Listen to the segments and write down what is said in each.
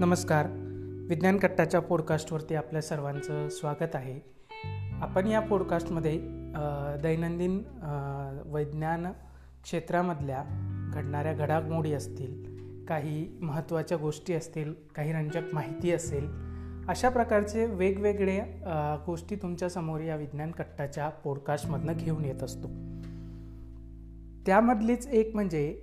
नमस्कार. विज्ञान कट्टाच्या पॉडकास्टवरती आपल्या सर्वांचं स्वागत आहे. आपण या पॉडकास्टमध्ये दैनंदिन वैज्ञान क्षेत्रामधल्या घडणाऱ्या घडामोडी असतील काही महत्त्वाच्या गोष्टी असतील काही रंजक माहिती असेल अशा प्रकारचे वेगवेगळे गोष्टी तुमच्यासमोर या विज्ञान कट्टाच्या पॉडकास्टमधनं घेऊन येत असतो. त्यामधलीच एक म्हणजे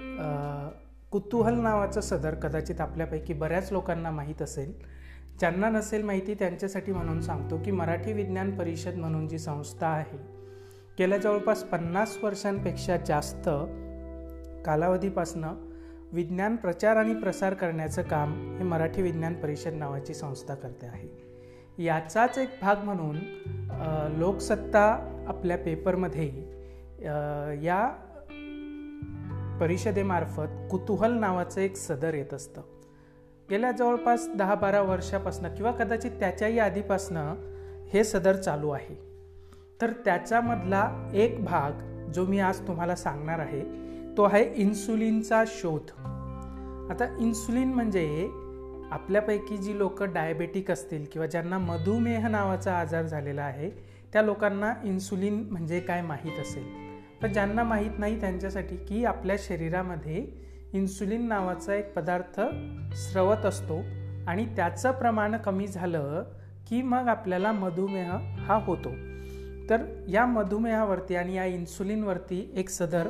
कुतूहल नावाचं सदर कदाचित आपल्यापैकी बऱ्याच लोकांना माहीत असेल. ज्यांना नसेल माहिती त्यांच्यासाठी म्हणून सांगतो की मराठी विज्ञान परिषद म्हणून जी संस्था आहे गेल्या जवळपास पन्नास वर्षांपेक्षा जास्त कालावधीपासनं विज्ञान प्रचार आणि प्रसार करण्याचं काम हे मराठी विज्ञान परिषद नावाची संस्था करते आहे. याचाच एक भाग म्हणून लोकसत्ता आपल्या पेपरमध्ये या परिषदेमार्फत कुतूहल नावाचं एक सदर येत असतं. गेल्या जवळपास दहा बारा वर्षापासनं किंवा कदाचित त्याच्याही आधीपासनं हे सदर चालू आहे. तर त्याच्यामधला एक भाग जो मी आज तुम्हाला सांगणार आहे तो आहे इन्सुलिनचा शोध. आता इन्सुलिन म्हणजे आपल्यापैकी जी लोक डायबेटिक असतील किंवा ज्यांना मधुमेह नावाचा आजार झालेला आहे त्या लोकांना इन्सुलिन म्हणजे काय माहीत असेल. पण ज्यांना माहीत नाही त्यांच्यासाठी की आपल्या शरीरामध्ये इन्सुलिन नावाचा एक पदार्थ स्रवत असतो आणि त्याचं प्रमाण कमी झालं की मग आपल्याला मधुमेह हा होतो. तर या मधुमेहावरती आणि या इन्सुलिनवरती एक सदर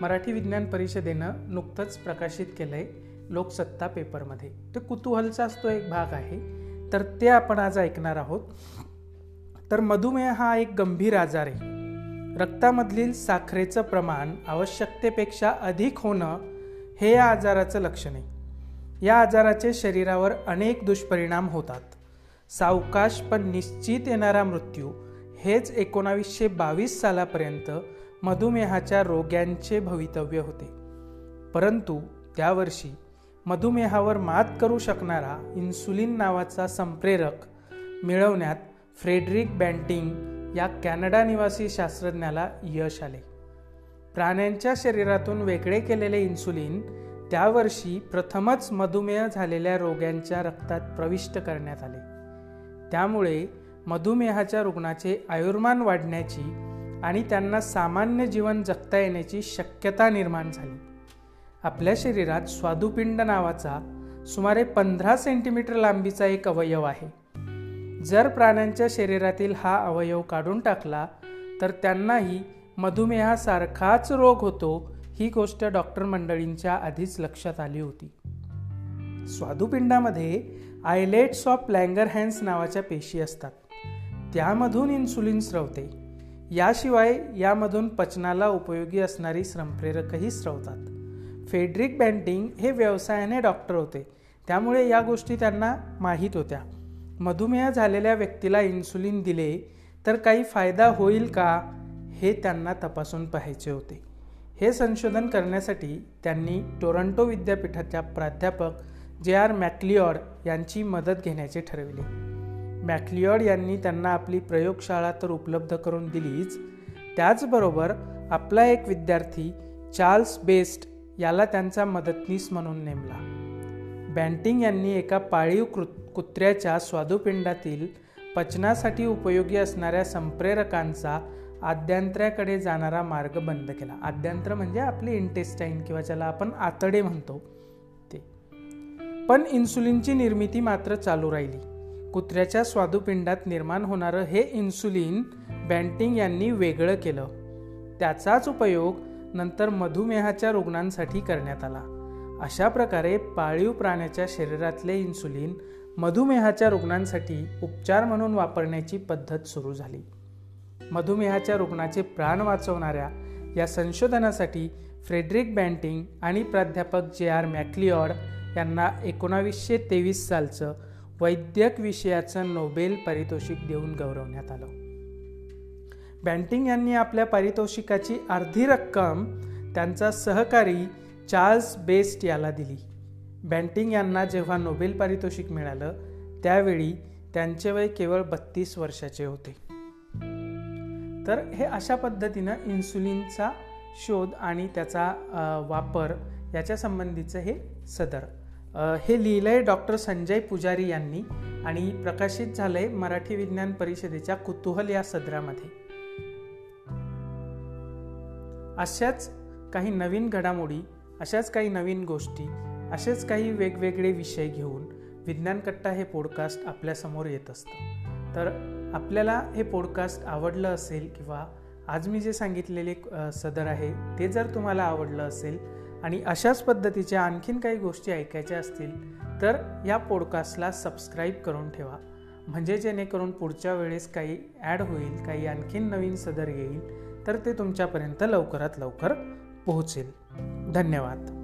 मराठी विज्ञान परिषदेनं नुकतंच प्रकाशित केलं आहे लोकसत्ता पेपरमध्ये. तर कुतूहलचाच तो एक भाग आहे तर ते आपण आज ऐकणार आहोत. तर मधुमेह हा एक गंभीर आजार आहे. रक्तामधील साखरेचं प्रमाण आवश्यकतेपेक्षा अधिक होणं हे या आजाराचं लक्षण आहे. या आजाराचे शरीरावर अनेक दुष्परिणाम होतात. सावकाश पण निश्चित येणारा मृत्यू हेच एकोणावीसशे बावीस सालापर्यंत मधुमेहाच्या रोग्यांचे भवितव्य होते. परंतु त्यावर्षी मधुमेहावर मात करू शकणारा इन्सुलिन नावाचा संप्रेरक मिळवण्यात फ्रेडरिक बँटिंग या कॅनडा निवासी शास्त्रज्ञाला यश आले. प्राण्यांच्या शरीरातून वेगळे केलेले इन्सुलिन त्यावर्षी प्रथमच मधुमेह झालेल्या रोग्यांच्या रक्तात प्रविष्ट करण्यात आले. त्यामुळे मधुमेहाच्या रुग्णाचे आयुर्मान वाढण्याची आणि त्यांना सामान्य जीवन जगता येण्याची शक्यता निर्माण झाली. आपल्या शरीरात स्वादुपिंड नावाचा सुमारे पंधरा सेंटीमीटर लांबीचा एक अवयव आहे. जर प्राण्यांच्या शरीरातील हा अवयव काढून टाकला तर त्यांनाही मधुमेहासारखाच रोग होतो ही गोष्ट डॉक्टर मंडळींच्या आधीच लक्षात आली होती. स्वादुपिंडामध्ये आयलेट्स ऑफ हॅन्स नावाच्या पेशी असतात. त्यामधून इन्सुलिन स्रवते. याशिवाय यामधून पचनाला उपयोगी असणारी श्रमप्रेरकही स्रवतात. फेड्रिक बँटिंग हे व्यवसायाने डॉक्टर होते. त्यामुळे या गोष्टी त्यांना माहीत होत्या. मधुमेह झालेल्या व्यक्तीला इन्सुलिन दिले तर काही फायदा होईल का? हे त्यांना तपासून पाहायचे होते. हे संशोधन करण्यासाठी त्यांनी टोरंटो विद्यापीठाच्या प्राध्यापक जे आर मॅक्लिऑड यांची मदत घेण्याचे ठरविले. मॅक्लिऑड यांनी त्यांना आपली प्रयोगशाळा तर उपलब्ध करून दिलीच. त्याचबरोबर आपला एक विद्यार्थी चार्ल्स बेस्ट याला त्यांचा मदतनीस म्हणून नेमला. बँटिंग यांनी एका पाळीव कृत कुत्र्याच्या स्वादुपिंडातील पचनासाठी उपयोगी असणाऱ्या संप्रेरकांचा आद्यांत्र्याकडे जाणारा मार्ग बंद केला. आद्यांत्र म्हणजे आपले इंटेस्टाईन किंवा ज्याला आपण आतडे म्हणतो ते. पण इन्सुलिनची निर्मिती मात्र चालू राहिली. कुत्र्याच्या स्वादुपिंडात निर्माण होणारं हे इन्सुलिन बँटिंग यांनी वेगळं केलं. त्याचाच उपयोग नंतर मधुमेहाच्या रुग्णांसाठी करण्यात आला. अशा प्रकारे पाळीव प्राण्याच्या शरीरातले इन्सुलिन मधुमेहाच्या रुग्णांसाठी उपचार म्हणून वापरण्याची पद्धत सुरू झाली. मधुमेहाच्या रुग्णाचे प्राण वाचवणाऱ्या या संशोधनासाठी फ्रेडरिक बँटिंग आणि प्राध्यापक जे आर मॅक्लिऑड यांना एकोणावीसशे तेवीस सालचं वैद्यक विषयाचं नोबेल पारितोषिक देऊन गौरवण्यात आलं. बँटिंग यांनी आपल्या पारितोषिकाची अर्धी रक्कम त्यांचा सहकारी चार्ल्स बेस्ट याला दिली. बँटिंग यांना जेव्हा नोबेल पारितोषिक मिळालं त्यावेळी त्यांचे वय केवळ बत्तीस वर्षाचे होते. तर हे अशा पद्धतीनं इन्सुलिनचा शोध आणि त्याचा वापर याच्या संबंधीचं हे सदर. हे लिहिलं आहे डॉक्टर संजय पुजारी यांनी आणि प्रकाशित झालं आहे मराठी विज्ञान परिषदेच्या कुतूहल या सदरामध्ये. अशाच काही नवीन घडामोडी अशाच काही नवीन गोष्टी असेच काही वेगवेगळे विषय घेऊन विज्ञान कट्टा हे पॉडकास्ट आपल्यासमोर येत असतं. तर आपल्याला हे पॉडकास्ट आवडलं असेल किंवा आज मी जे सांगितलेले सदर आहे ते जर तुम्हाला आवडलं असेल आणि अशाच पद्धतीच्या आणखीन काही गोष्टी ऐकायच्या असतील तर या पॉडकास्टला सबस्क्राईब करून ठेवा. म्हणजे जेणेकरून पुढच्या वेळेस काही ॲड होईल काही आणखीन नवीन सदर येईल तर ते तुमच्यापर्यंत लवकरात लवकर पोहोचेल. धन्यवाद.